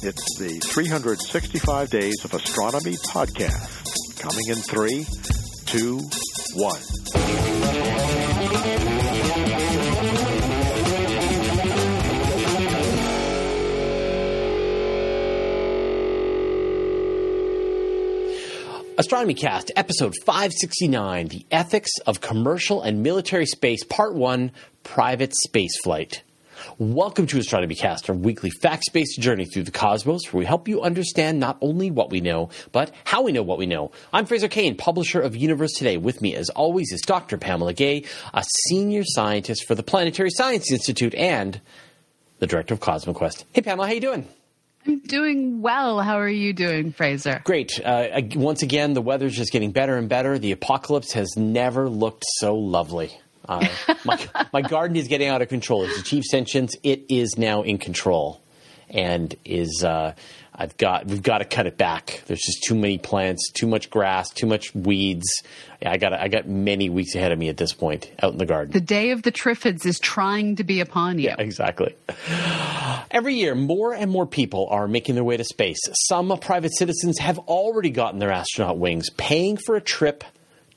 It's the 365 Days of Astronomy podcast. Coming in three, two, one. Astronomy Cast, episode 569 The Ethics of Commercial and Military Space, Part 1 Private Spaceflight. Welcome to Astronomy Cast, our weekly fact based journey through the cosmos, where we help you understand not only what we know, but how we know what we know. I'm Fraser Cain, publisher of Universe Today. With me, as always, is Dr. Pamela Gay, a senior scientist for the Planetary Science Institute and the director of CosmoQuest. Hey, Pamela, how you doing? I'm doing well. How are you doing, Fraser? Great. Uh, once again, the weather's just getting better and better. The apocalypse has never looked so lovely. Uh, my, my garden is getting out of control. It's achieved sentience. It is now in control, and is uh, I've got we've got to cut it back. There's just too many plants, too much grass, too much weeds. I got I got many weeks ahead of me at this point out in the garden. The day of the Triffids is trying to be upon you. Yeah, exactly. Every year, more and more people are making their way to space. Some private citizens have already gotten their astronaut wings, paying for a trip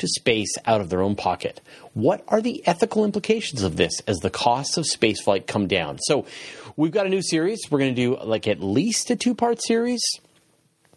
to space out of their own pocket. What are the ethical implications of this as the costs of spaceflight come down? So, we've got a new series. We're going to do like at least a two part series.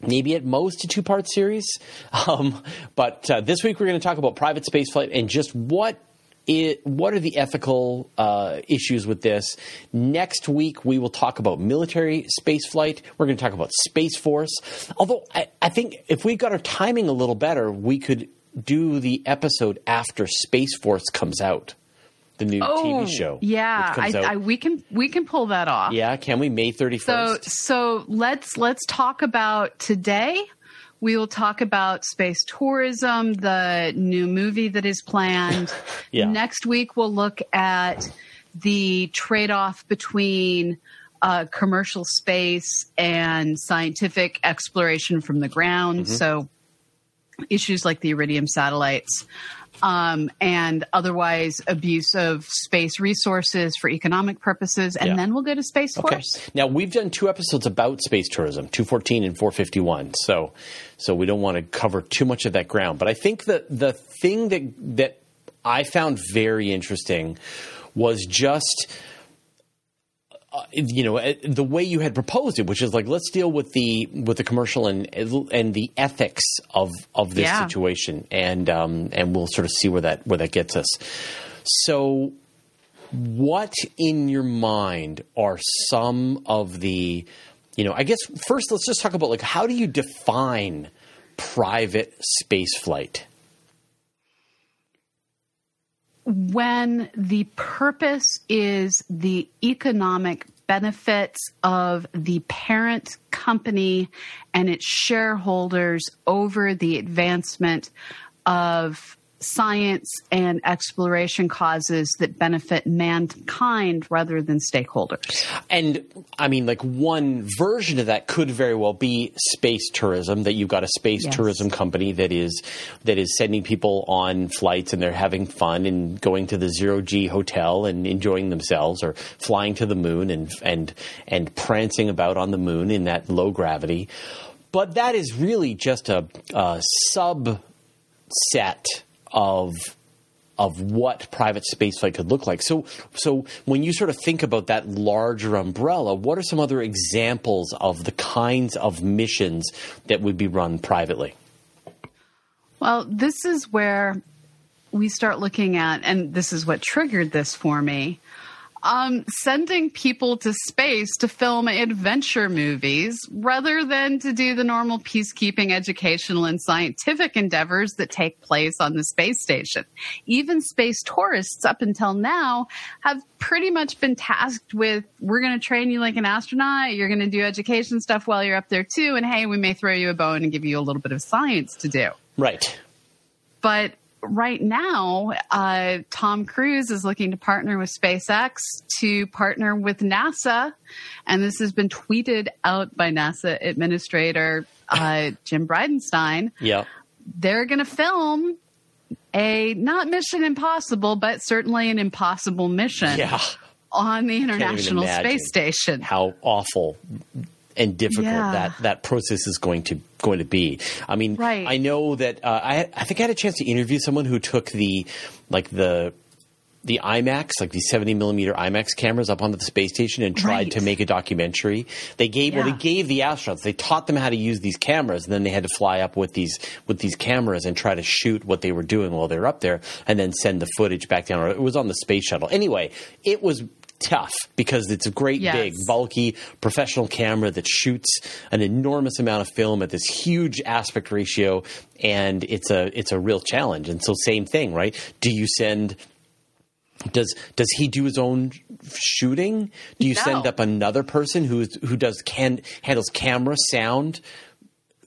Maybe at most a two part series. Um, but uh, this week we're going to talk about private spaceflight and just what it, what are the ethical uh, issues with this? Next week, we will talk about military spaceflight. We're going to talk about Space Force. Although, I, I think if we got our timing a little better, we could do the episode after Space Force comes out, the new oh, TV show. Yeah, I, I, we can we can pull that off. Yeah, can we? May thirty first. So so let's let's talk about today. We will talk about space tourism, the new movie that is planned. yeah. Next week, we'll look at the trade off between uh, commercial space and scientific exploration from the ground. Mm-hmm. So, issues like the Iridium satellites. Um, and otherwise abuse of space resources for economic purposes, and Yeah. then we'll go to Space Okay. Force. Now we've done two episodes about space tourism, two fourteen and four fifty one. So, so we don't want to cover too much of that ground. But I think that the thing that that I found very interesting was just. Uh, you know uh, the way you had proposed it, which is like let's deal with the with the commercial and and the ethics of of this Yeah. situation, and um, and we'll sort of see where that where that gets us. So, what in your mind are some of the you know i guess first let's just talk about like how do you define private space flight when the purpose is the economic benefits of the parent company and its shareholders over the advancement of science and exploration causes that benefit mankind rather than stakeholders. and i mean like one version of that could very well be space tourism that you've got a space Yes. tourism company that is that is sending people on flights and they're having fun and going to the zero g hotel and enjoying themselves or flying to the moon and and and prancing about on the moon in that low gravity but that is really just a, a subset of of what private spaceflight could look like. So, so when you sort of think about that larger umbrella, what are some other examples of the kinds of missions that would be run privately? Well, this is where we start looking at, and this is what triggered this for me. Um, sending people to space to film adventure movies rather than to do the normal peacekeeping, educational, and scientific endeavors that take place on the space station. Even space tourists, up until now, have pretty much been tasked with we're going to train you like an astronaut, you're going to do education stuff while you're up there too, and hey, we may throw you a bone and give you a little bit of science to do. Right. But right now, uh, Tom Cruise is looking to partner with SpaceX to partner with NASA. And this has been tweeted out by NASA Administrator uh, Jim Bridenstine. Yeah. They're going to film a not Mission Impossible, but certainly an impossible mission Yeah. on the International. Space Station. How awful and difficult Yeah. that that process is going to going to be. I mean, Right. I know that uh, I I think I had a chance to interview someone who took the like the the IMAX, like the 70 millimeter IMAX cameras up onto the space station and tried Right. to make a documentary. They gave, well, they gave the astronauts, they taught them how to use these cameras and then they had to fly up with these, with these cameras and try to shoot what they were doing while they were up there and then send the footage back down. Or it was on the space shuttle. Anyway, it was tough because it's a great Yes. big bulky professional camera that shoots an enormous amount of film at this huge aspect ratio and it's a it's a real challenge and so same thing right do you send does does he do his own shooting? Do you No. send up another person who who does can handles camera, sound,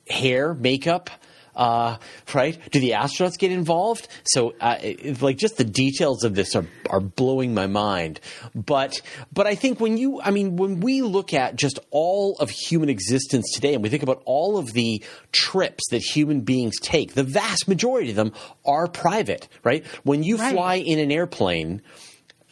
hair, makeup? Uh, right? Do the astronauts get involved? So, uh, it- like, just the details of this are are blowing my mind. But but I think when you, I mean, when we look at just all of human existence today, and we think about all of the trips that human beings take, the vast majority of them are private, right? When you Right. fly in an airplane,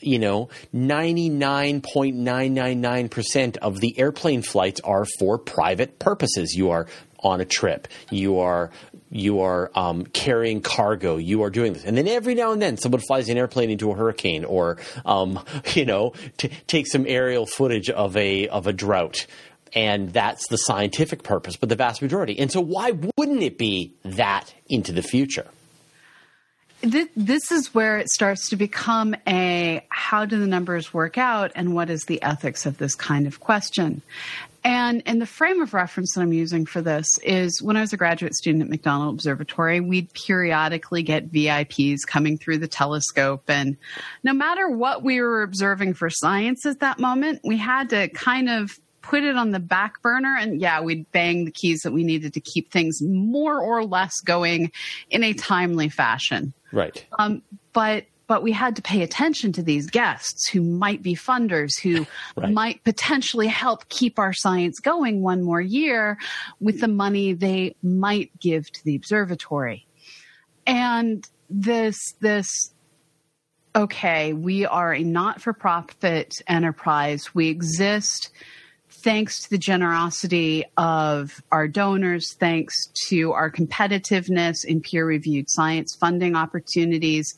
you know, 99.999% of the airplane flights are for private purposes. You are on a trip. You are you are um, carrying cargo. You are doing this, and then every now and then someone flies an airplane into a hurricane, or um, you know, t- take some aerial footage of a of a drought, and that's the scientific purpose. But the vast majority, and so why wouldn't it be that into the future? Th- this is where it starts to become a how do the numbers work out and what is the ethics of this kind of question? And and the frame of reference that i'm using for this is when i was a graduate student at mcdonald observatory we'd periodically get vips coming through the telescope. And no matter what we were observing for science at that moment we had to kind of put it on the back burner and yeah we'd bang the keys that we needed to keep things more or less going in a timely fashion Right. um, but but we had to pay attention to these guests who might be funders who Right. might potentially help keep our science going one more year with the money they might give to the observatory and this this okay we are a not-for-profit enterprise we exist thanks to the generosity of our donors, thanks to our competitiveness in peer reviewed science funding opportunities,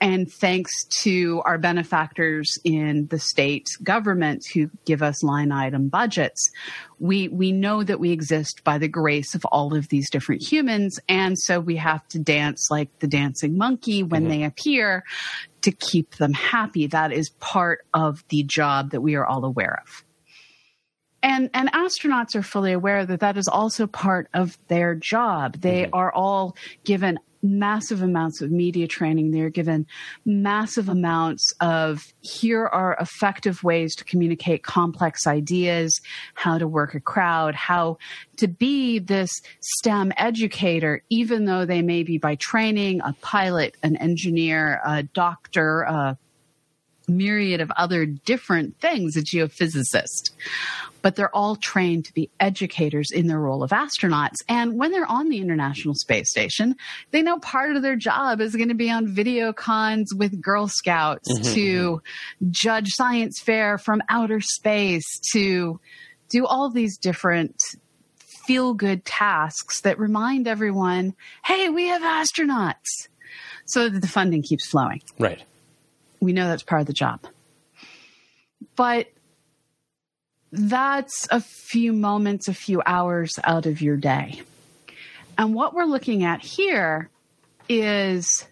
and thanks to our benefactors in the state government who give us line item budgets. We, we know that we exist by the grace of all of these different humans, and so we have to dance like the dancing monkey when mm-hmm. they appear to keep them happy. That is part of the job that we are all aware of and and astronauts are fully aware that that is also part of their job. They mm-hmm. are all given massive amounts of media training. They're given massive amounts of here are effective ways to communicate complex ideas how to work a crowd how to be this stem educator even though they may be by training a pilot an engineer a doctor a myriad of other different things, a geophysicist. But they're all trained to be educators in their role of astronauts. And when they're on the International Space Station, they know part of their job is going to be on video cons with Girl Scouts mm-hmm, to mm-hmm. judge science fair from outer space to do all these different feel good tasks that remind everyone, hey, we have astronauts. So that the funding keeps flowing Right. We know that's part of the job. But that's a few moments, a few hours out of your day. And what we're looking at here is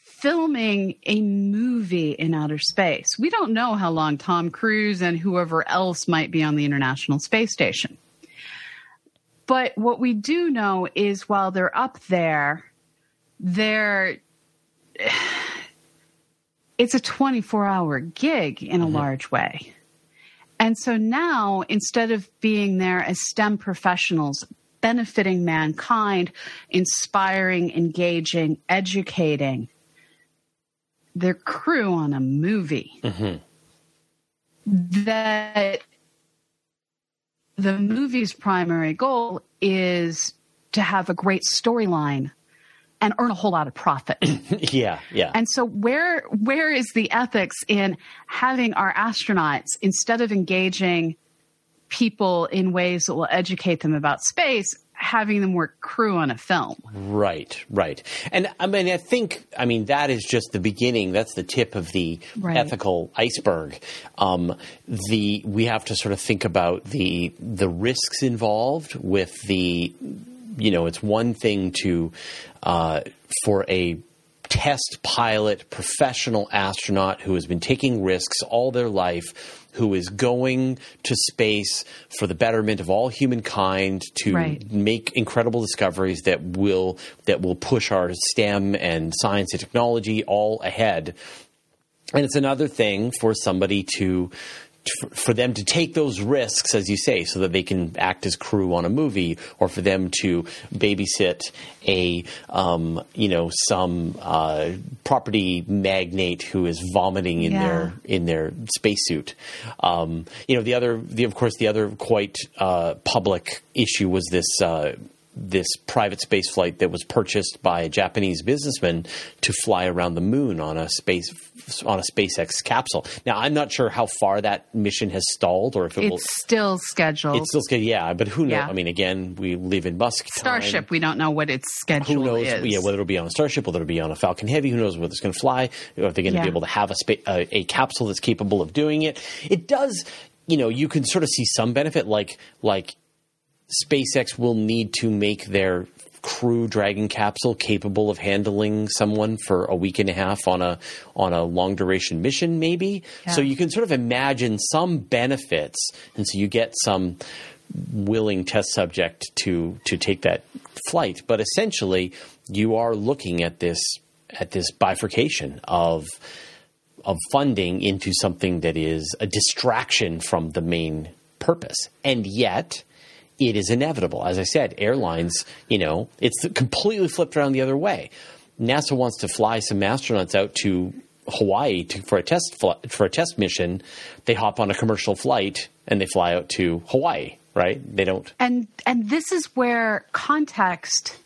filming a movie in outer space. We don't know how long Tom Cruise and whoever else might be on the International Space Station. But what we do know is while they're up there, they're it's a 24 hour gig in a mm-hmm. large way. And so now, instead of being there as STEM professionals, benefiting mankind, inspiring, engaging, educating, their crew on a movie mm-hmm. that the movie's primary goal is to have a great storyline and earn a whole lot of profit. Yeah. Yeah. And so where where is the ethics in having our astronauts instead of engaging people in ways that will educate them about space having them work crew on a film. Right, right. And I mean, I think, I mean, that is just the beginning. That's the tip of the Right. ethical iceberg. Um, the we have to sort of think about the the risks involved with the, you know, it's one thing to uh, for a test pilot, professional astronaut who has been taking risks all their life, who is going to space for the betterment of all humankind to Right. make incredible discoveries that will that will push our STEM and science and technology all ahead. And it's another thing for somebody to, to for them to take those risks, as you say, so that they can act as crew on a movie, or for them to babysit a, um, you know, some uh, property magnate who is vomiting in Yeah. their in their spacesuit. Um, you know, the other, the, of course, the other quite uh, public issue was this. Uh, this private space flight that was purchased by a Japanese businessman to fly around the moon on a space on a SpaceX capsule. Now, I'm not sure how far that mission has stalled, or if it will. It's still scheduled. It's still scheduled, yeah. But who knows? Yeah. I mean, again, we live in Musk time. Starship, we don't know what its schedule Who knows? is. Yeah, whether it'll be on a Starship, whether it'll be on a Falcon Heavy. Who knows whether it's going to fly? Are they going to Yeah. be able to have a, spa- a a capsule that's capable of doing it? It does. You know, you can sort of see some benefit, like like SpaceX will need to make their crew dragon capsule capable of handling someone for a week and a half on a on a long duration mission maybe? So you can sort of imagine some benefits. And so you get some willing test subject to to take that flight. But essentially you are looking at this at this bifurcation of of funding into something that is a distraction from the main purpose. And yet, it is inevitable. As I said, airlines, you know, it's completely flipped around the other way. NASA wants to fly some astronauts out to Hawaii to, for a test fl- for a test mission. They hop on a commercial flight and they fly out to Hawaii. Right? They don't. and and this is where context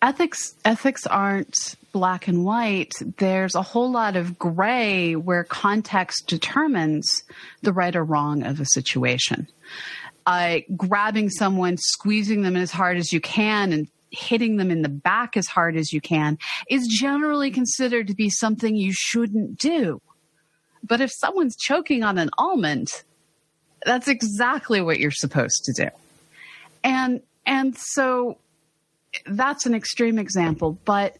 ethics ethics aren't black and white there's a whole lot of gray where context determines the right or wrong of a situation uh, grabbing someone squeezing them as hard as you can and hitting them in the back as hard as you can is generally considered to be something you shouldn't do. But if someone's choking on an almond that's exactly what you're supposed to do. And and so that's an extreme example but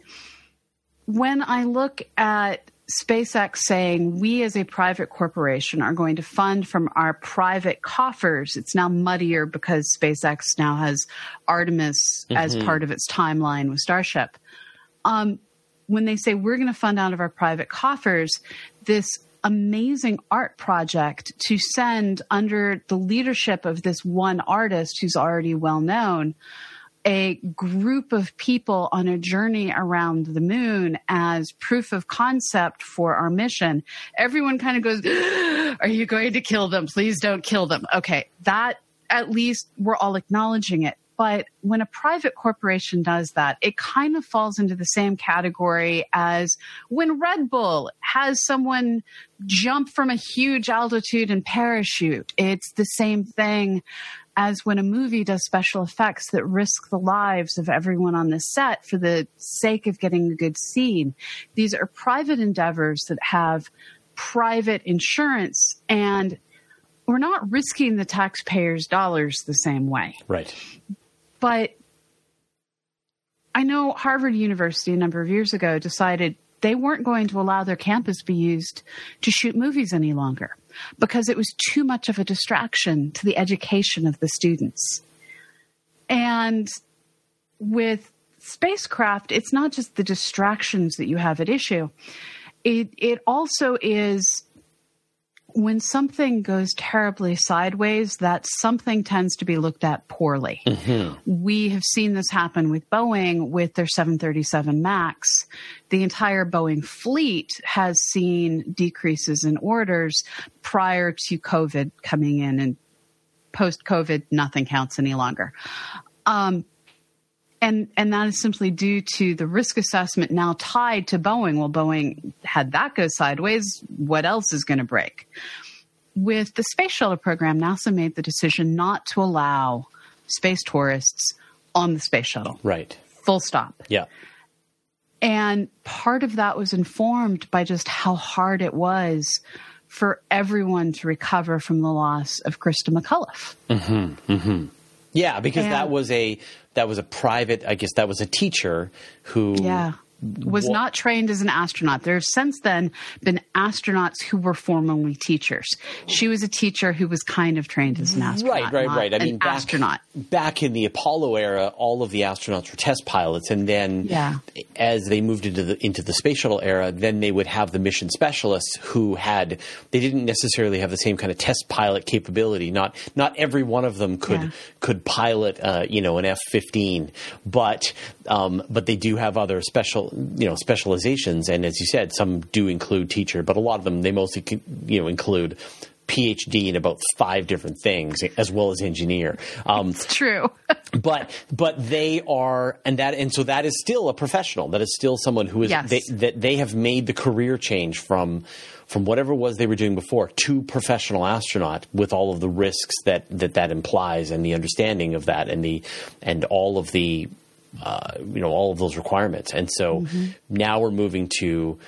when i look at SpaceX saying we as a private corporation are going to fund from our private coffers. It's now muddier because SpaceX now has Artemis as part of its timeline with Starship. Um, when they say we're going to fund out of our private coffers this amazing art project to send under the leadership of this one artist who's already well known a group of people on a journey around the moon as proof of concept for our mission. Everyone kind of goes are you going to kill them? Please don't kill them. Okay that at least we're all acknowledging it. But when a private corporation does that, it kind of falls into the same category as when Red Bull has someone jump from a huge altitude and parachute. It's the same thing as when a movie does special effects that risk the lives of everyone on the set for the sake of getting a good scene. These are private endeavors that have private insurance and we're not risking the taxpayers' dollars the same way Right. but I know Harvard University a number of years ago decided they weren't going to allow their campus be used to shoot movies any longer because it was too much of a distraction to the education of the students. And with spacecraft, it's not just the distractions that you have at issue. It it also is when something goes terribly sideways, that something tends to be looked at poorly. We have seen this happen with Boeing with their 737 MAX. The entire Boeing fleet has seen decreases in orders prior to COVID coming in, and post COVID, nothing counts any longer. Um, and and that is simply due to the risk assessment now tied to Boeing. Well, Boeing had that go sideways. What else is going to break? with the space shuttle program, NASA made the decision not to allow space tourists on the space shuttle. Right. Full stop. Yeah. And part of that was informed by just how hard it was for everyone to recover from the loss of Christa McAuliffe. Mm-hmm, mm-hmm. Yeah, because And- that was a that was a private. I guess that was a teacher who. Yeah. Was Wha- not trained as an astronaut. There have since then been astronauts who were formerly teachers. She was a teacher who was kind of trained as an astronaut. Right, right, right. I mean, back, astronaut. back in the Apollo era, all of the astronauts were test pilots, and then Yeah. as they moved into the into the space shuttle era, then they would have the mission specialists who had they didn't necessarily have the same kind of test pilot capability. Not not every one of them could Yeah. could pilot, uh, you know, an F fifteen, but um, but they do have other special you know specializations, and as you said, some do include teacher, but a lot of them they mostly you know include. PhD in about five different things, as well as engineer. Um, True. but but they are and that and so that is still a professional that is still someone who is Yes. they, that they have made the career change from from whatever it was they were doing before to professional astronaut with all of the risks that that that implies and the understanding of that and the and all of the uh, you know all of those requirements and so now we're moving to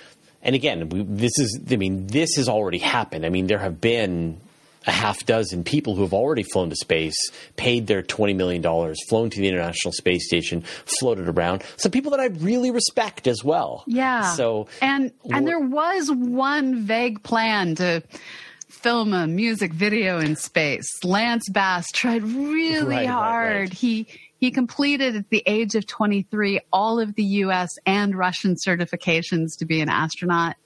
and again we, this is i mean this has already happened i mean there have been a half dozen people who have already flown to space, paid their $20 million, flown to the International Space Station, floated around. Some people that I really respect as well. Yeah. So, and and there was one vague plan to film a music video in space. Lance Bass tried really Right, right, hard. right. He he completed at the age of 23 all of the US and Russian certifications to be an astronaut.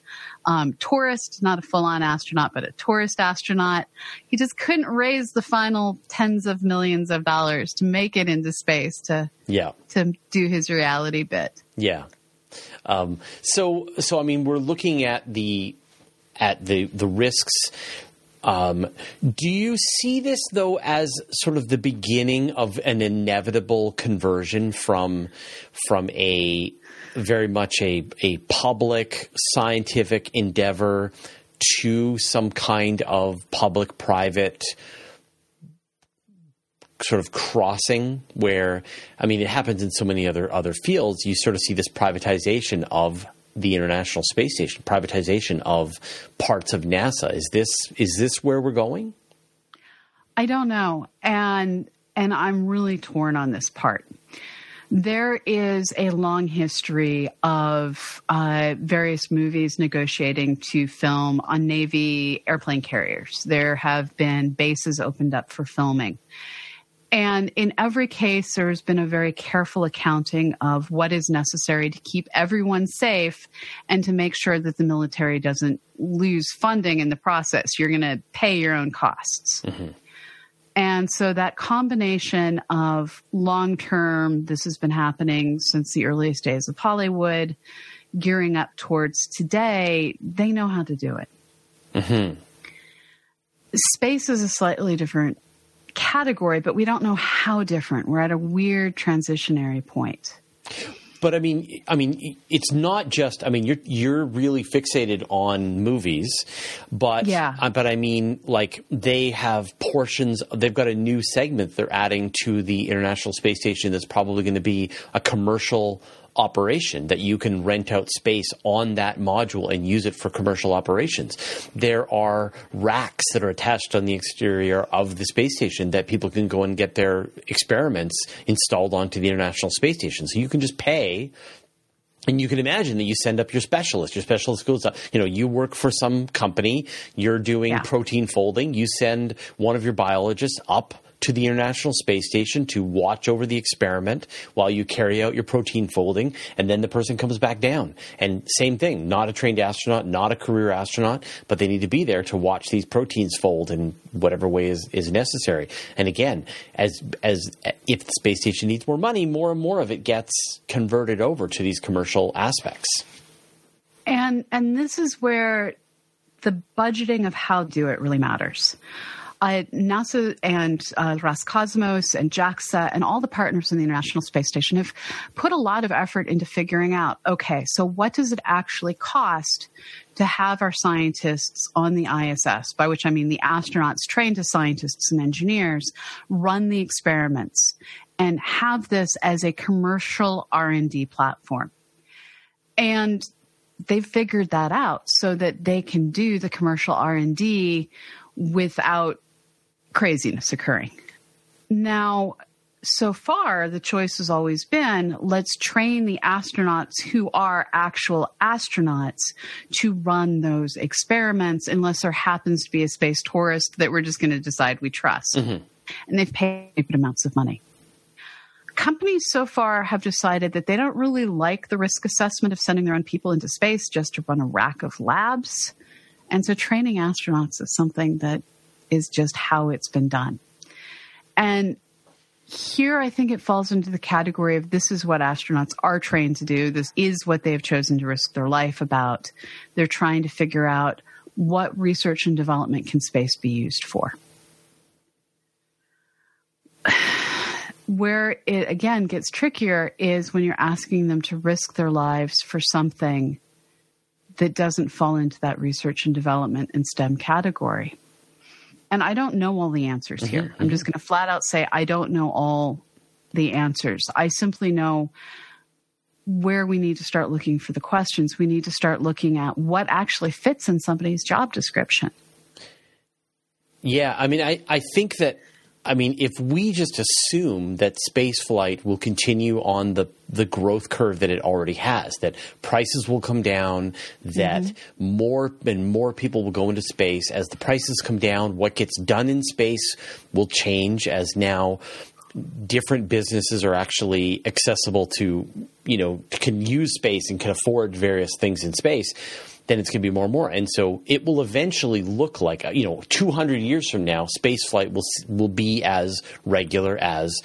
Um, tourist, not a full on astronaut, but a tourist astronaut. He just couldn't raise the final tens of millions of dollars to make it into space to, yeah. to do his reality bit. Yeah. Um, so, so I mean, we're looking at the at the the risks. Um, do you see this though as sort of the beginning of an inevitable conversion from from a very much a a public scientific endeavor to some kind of public private sort of crossing where I mean it happens in so many other other fields. You sort of see this privatization of the International Space Station privatization of parts of NASA is this is this where we're going I don't know. And and I'm really torn on this part. There is a long history of uh, various movies negotiating to film on Navy airplane carriers. There have been bases opened up for filming. And in every case, there's been a very careful accounting of what is necessary to keep everyone safe and to make sure that the military doesn't lose funding in the process. You're going to pay your own costs. Mm-hmm. And so that combination of long term, this has been happening since the earliest days of Hollywood, gearing up towards today, they know how to do it. Mm-hmm. Space is a slightly different category, but we don't know how different. We're at a weird transitionary point. but I mean I mean it's not just I mean you're you're really fixated on movies but Yeah. uh, but I mean like they have portions they've got a new segment they're adding to the International Space Station that's probably going to be a commercial operation that you can rent out space on that module and use it for commercial operations. There are racks that are attached on the exterior of the space station that people can go and get their experiments installed onto the International Space Station. So you can just pay and you can imagine that you send up your specialist. Your specialist goes up. You know, you work for some company. You're doing Yeah. protein folding. You send one of your biologists up to the International Space Station to watch over the experiment while you carry out your protein folding, and then the person comes back down. And same thing, not a trained astronaut, not a career astronaut, but they need to be there to watch these proteins fold in whatever way is, is necessary. And again, as as if the space station needs more money, more and more of it gets converted over to these commercial aspects. And and this is where the budgeting of how do it really matters. Uh, NASA and uh, Roscosmos and JAXA and all the partners in the International Space Station have put a lot of effort into figuring out okay, so what does it actually cost to have our scientists on the ISS, by which I mean the astronauts trained as scientists and engineers, run the experiments and have this as a commercial R&D platform. And they've figured that out so that they can do the commercial R&D without craziness occurring. Now, so far, the choice has always been let's train the astronauts who are actual astronauts to run those experiments, unless there happens to be a space tourist that we're just going to decide we trust. Mm-hmm. And they've paid amounts of money. Companies so far have decided that they don't really like the risk assessment of sending their own people into space just to run a rack of labs. And so training astronauts is something that is just how it's been done. And here I think it falls into the category of this is what astronauts are trained to do. This is what they have chosen to risk their life about. They're trying to figure out what research and development can space be used for. Where it again gets trickier is when you're asking them to risk their lives for something that doesn't fall into that research and development and STEM category. And I don't know all the answers mm-hmm, here. Mm-hmm. I'm just going to flat out say I don't know all the answers. I simply know where we need to start looking for the questions. We need to start looking at what actually fits in somebody's job description. Yeah, I mean, I, I think that I mean, if we just assume that space flight will continue on the, the growth curve that it already has, that prices will come down, that mm-hmm. more and more people will go into space, as the prices come down, what gets done in space will change as now different businesses are actually accessible to, you know, can use space and can afford various things in space then it's going to be more and more. And so it will eventually look like, uh, you know, 200 years from now, space flight will will be as regular as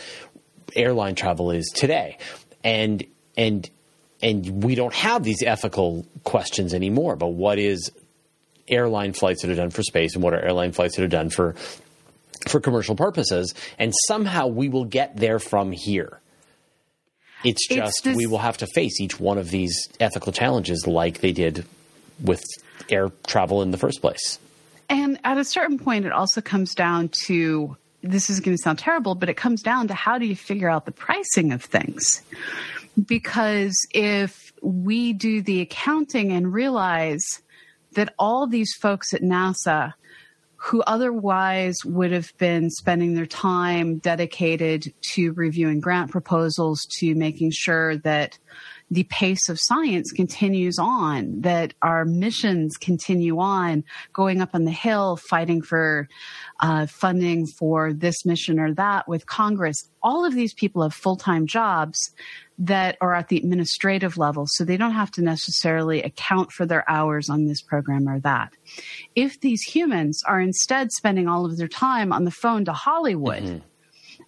airline travel is today. And and and we don't have these ethical questions anymore. But what is airline flights that are done for space, and what are airline flights that are done for for commercial purposes? And somehow we will get there from here. It's just it's this- we will have to face each one of these ethical challenges like they did with air travel in the first place. And at a certain point, it also comes down to this is going to sound terrible, but it comes down to how do you figure out the pricing of things? Because if we do the accounting and realize that all these folks at NASA who otherwise would have been spending their time dedicated to reviewing grant proposals, to making sure that the pace of science continues on, that our missions continue on, going up on the Hill, fighting for uh, funding for this mission or that with Congress. All of these people have full time jobs that are at the administrative level, so they don't have to necessarily account for their hours on this program or that. If these humans are instead spending all of their time on the phone to Hollywood, mm-hmm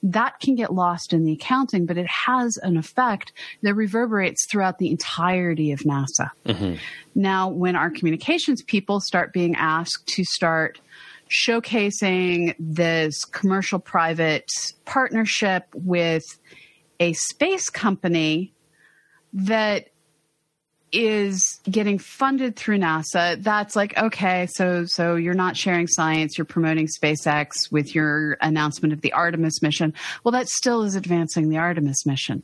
that can get lost in the accounting, but it has an effect that reverberates throughout the entirety of NASA. Mm-hmm. Now, when our communications people start being asked to start showcasing this commercial private partnership with a space company that is getting funded through NASA, that's like okay, so so you're not sharing science, you're promoting SpaceX with your announcement of the Artemis mission. Well, that still is advancing the Artemis mission.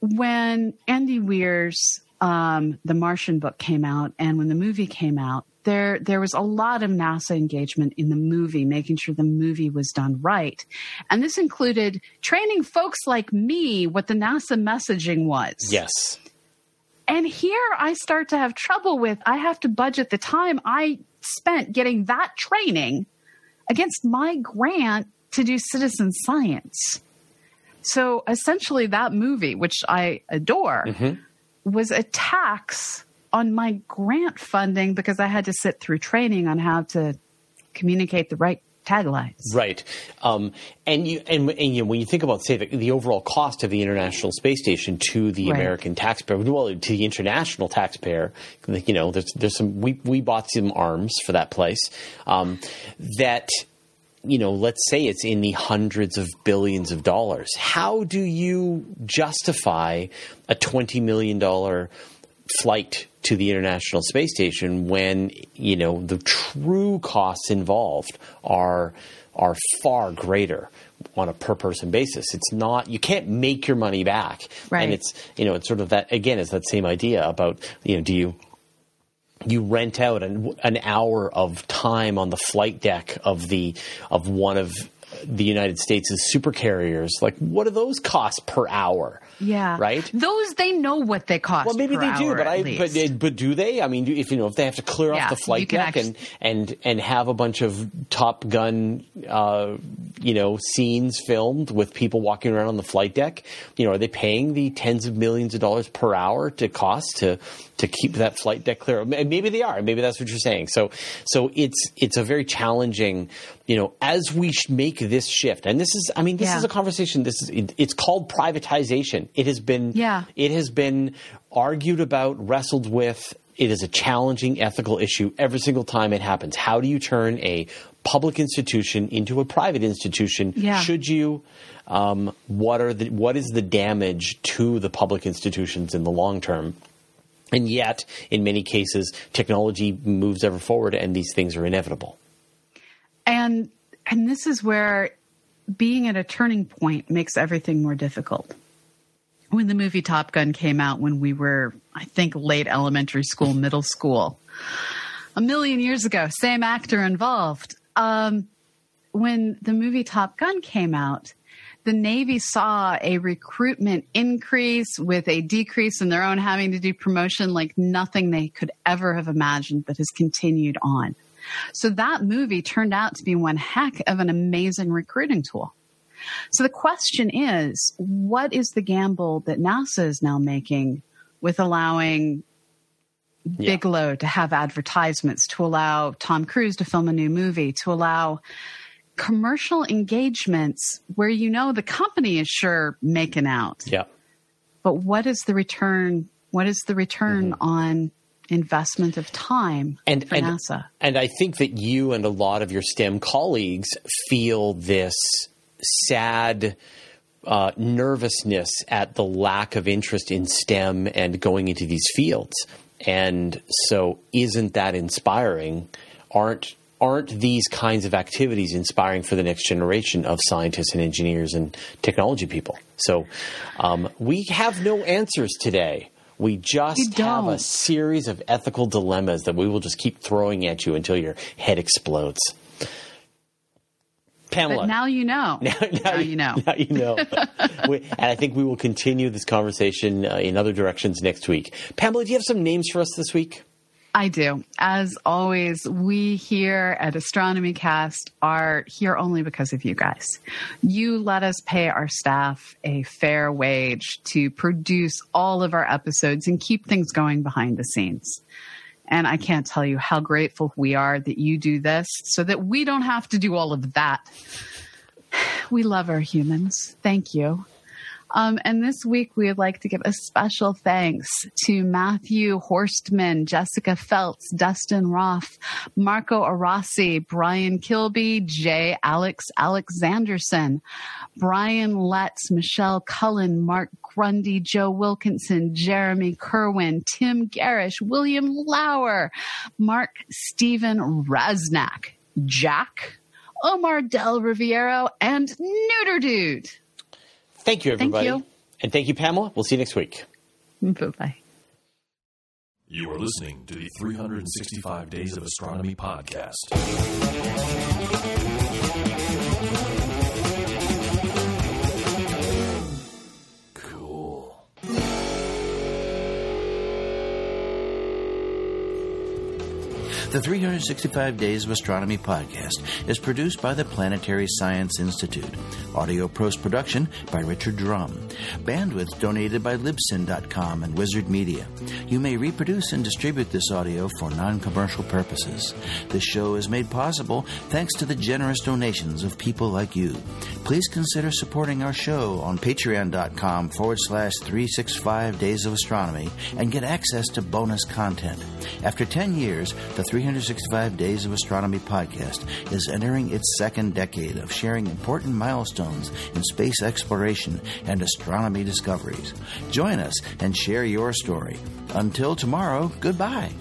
When Andy Weir's um, The Martian book came out, and when the movie came out, there there was a lot of NASA engagement in the movie, making sure the movie was done right, and this included training folks like me what the NASA messaging was. Yes and here I start to have trouble with I have to budget the time I spent getting that training against my grant to do citizen science. So essentially, that movie, which I adore, mm-hmm. was a tax on my grant funding because I had to sit through training on how to communicate the right taglines. Right, um, and you and, and you know, when you think about say the, the, overall cost of the International Space Station to the right. American taxpayer, well, to the international taxpayer, you know, there's there's some we we bought some arms for that place um, that you know, let's say it's in the hundreds of billions of dollars. How do you justify a $20 million flight to the International Space Station when, you know, the true costs involved are are far greater on a per person basis. It's not you can't make your money back. Right. And it's you know, it's sort of that again, it's that same idea about, you know, do you you rent out an, an hour of time on the flight deck of the of one of the United States' super carriers. Like, what do those cost per hour? Yeah. Right. Those they know what they cost. Well, maybe they do, but I but but do they? I mean, if you know if they have to clear yeah, off the flight deck actually, and and and have a bunch of Top Gun, uh, you know, scenes filmed with people walking around on the flight deck, you know, are they paying the tens of millions of dollars per hour to cost to to keep that flight deck clear? Maybe they are. Maybe that's what you're saying. So so it's it's a very challenging, you know, as we make this shift, and this is, I mean, this yeah. is a conversation. This is it, it's called privatization it has been yeah. it has been argued about, wrestled with. It is a challenging ethical issue every single time it happens. How do you turn a public institution into a private institution? Yeah. Should you? Um, what are the what is the damage to the public institutions in the long term? And yet, in many cases, technology moves ever forward, and these things are inevitable. And and this is where being at a turning point makes everything more difficult when the movie Top Gun came out when we were, I think, late elementary school, middle school, a million years ago, same actor involved. Um, when the movie Top Gun came out, the Navy saw a recruitment increase with a decrease in their own having to do promotion like nothing they could ever have imagined that has continued on. So that movie turned out to be one heck of an amazing recruiting tool. So the question is, what is the gamble that NASA is now making with allowing yeah. Bigelow to have advertisements, to allow Tom Cruise to film a new movie, to allow commercial engagements where you know the company is sure making out. Yeah. But what is the return? What is the return mm-hmm. on investment of time and, for and, NASA? And I think that you and a lot of your STEM colleagues feel this sad uh, nervousness at the lack of interest in STEM and going into these fields. And so, isn't that inspiring? Aren't aren't these kinds of activities inspiring for the next generation of scientists and engineers and technology people? So, um, we have no answers today. We just have a series of ethical dilemmas that we will just keep throwing at you until your head explodes. Pamela. But now you know. Now, now, now you, know. Now you know. we, and I think we will continue this conversation uh, in other directions next week. Pamela, do you have some names for us this week? I do. As always, we here at Astronomy Cast are here only because of you guys. You let us pay our staff a fair wage to produce all of our episodes and keep things going behind the scenes. And I can't tell you how grateful we are that you do this so that we don't have to do all of that. We love our humans. Thank you. Um, and this week, we would like to give a special thanks to Matthew Horstman, Jessica Feltz, Dustin Roth, Marco Arasi, Brian Kilby, J. Alex Alexanderson, Brian Letts, Michelle Cullen, Mark Grundy, Joe Wilkinson, Jeremy Kerwin, Tim Garish, William Lauer, Mark Stephen Raznak, Jack, Omar Del Riviero, and Neuter Dude. Thank you, everybody. Thank you. And thank you, Pamela. We'll see you next week. Bye bye. You are listening to the 365 Days of Astronomy podcast. The 365 Days of Astronomy podcast is produced by the Planetary Science Institute. Audio post production by Richard Drumm. Bandwidth donated by Libsyn.com and Wizard Media. You may reproduce and distribute this audio for non commercial purposes. This show is made possible thanks to the generous donations of people like you. Please consider supporting our show on patreon.com forward slash 365 Days of Astronomy and get access to bonus content. After 10 years, the 365 Days of Astronomy podcast is entering its second decade of sharing important milestones in space exploration and astronomy discoveries. Join us and share your story. Until tomorrow, goodbye.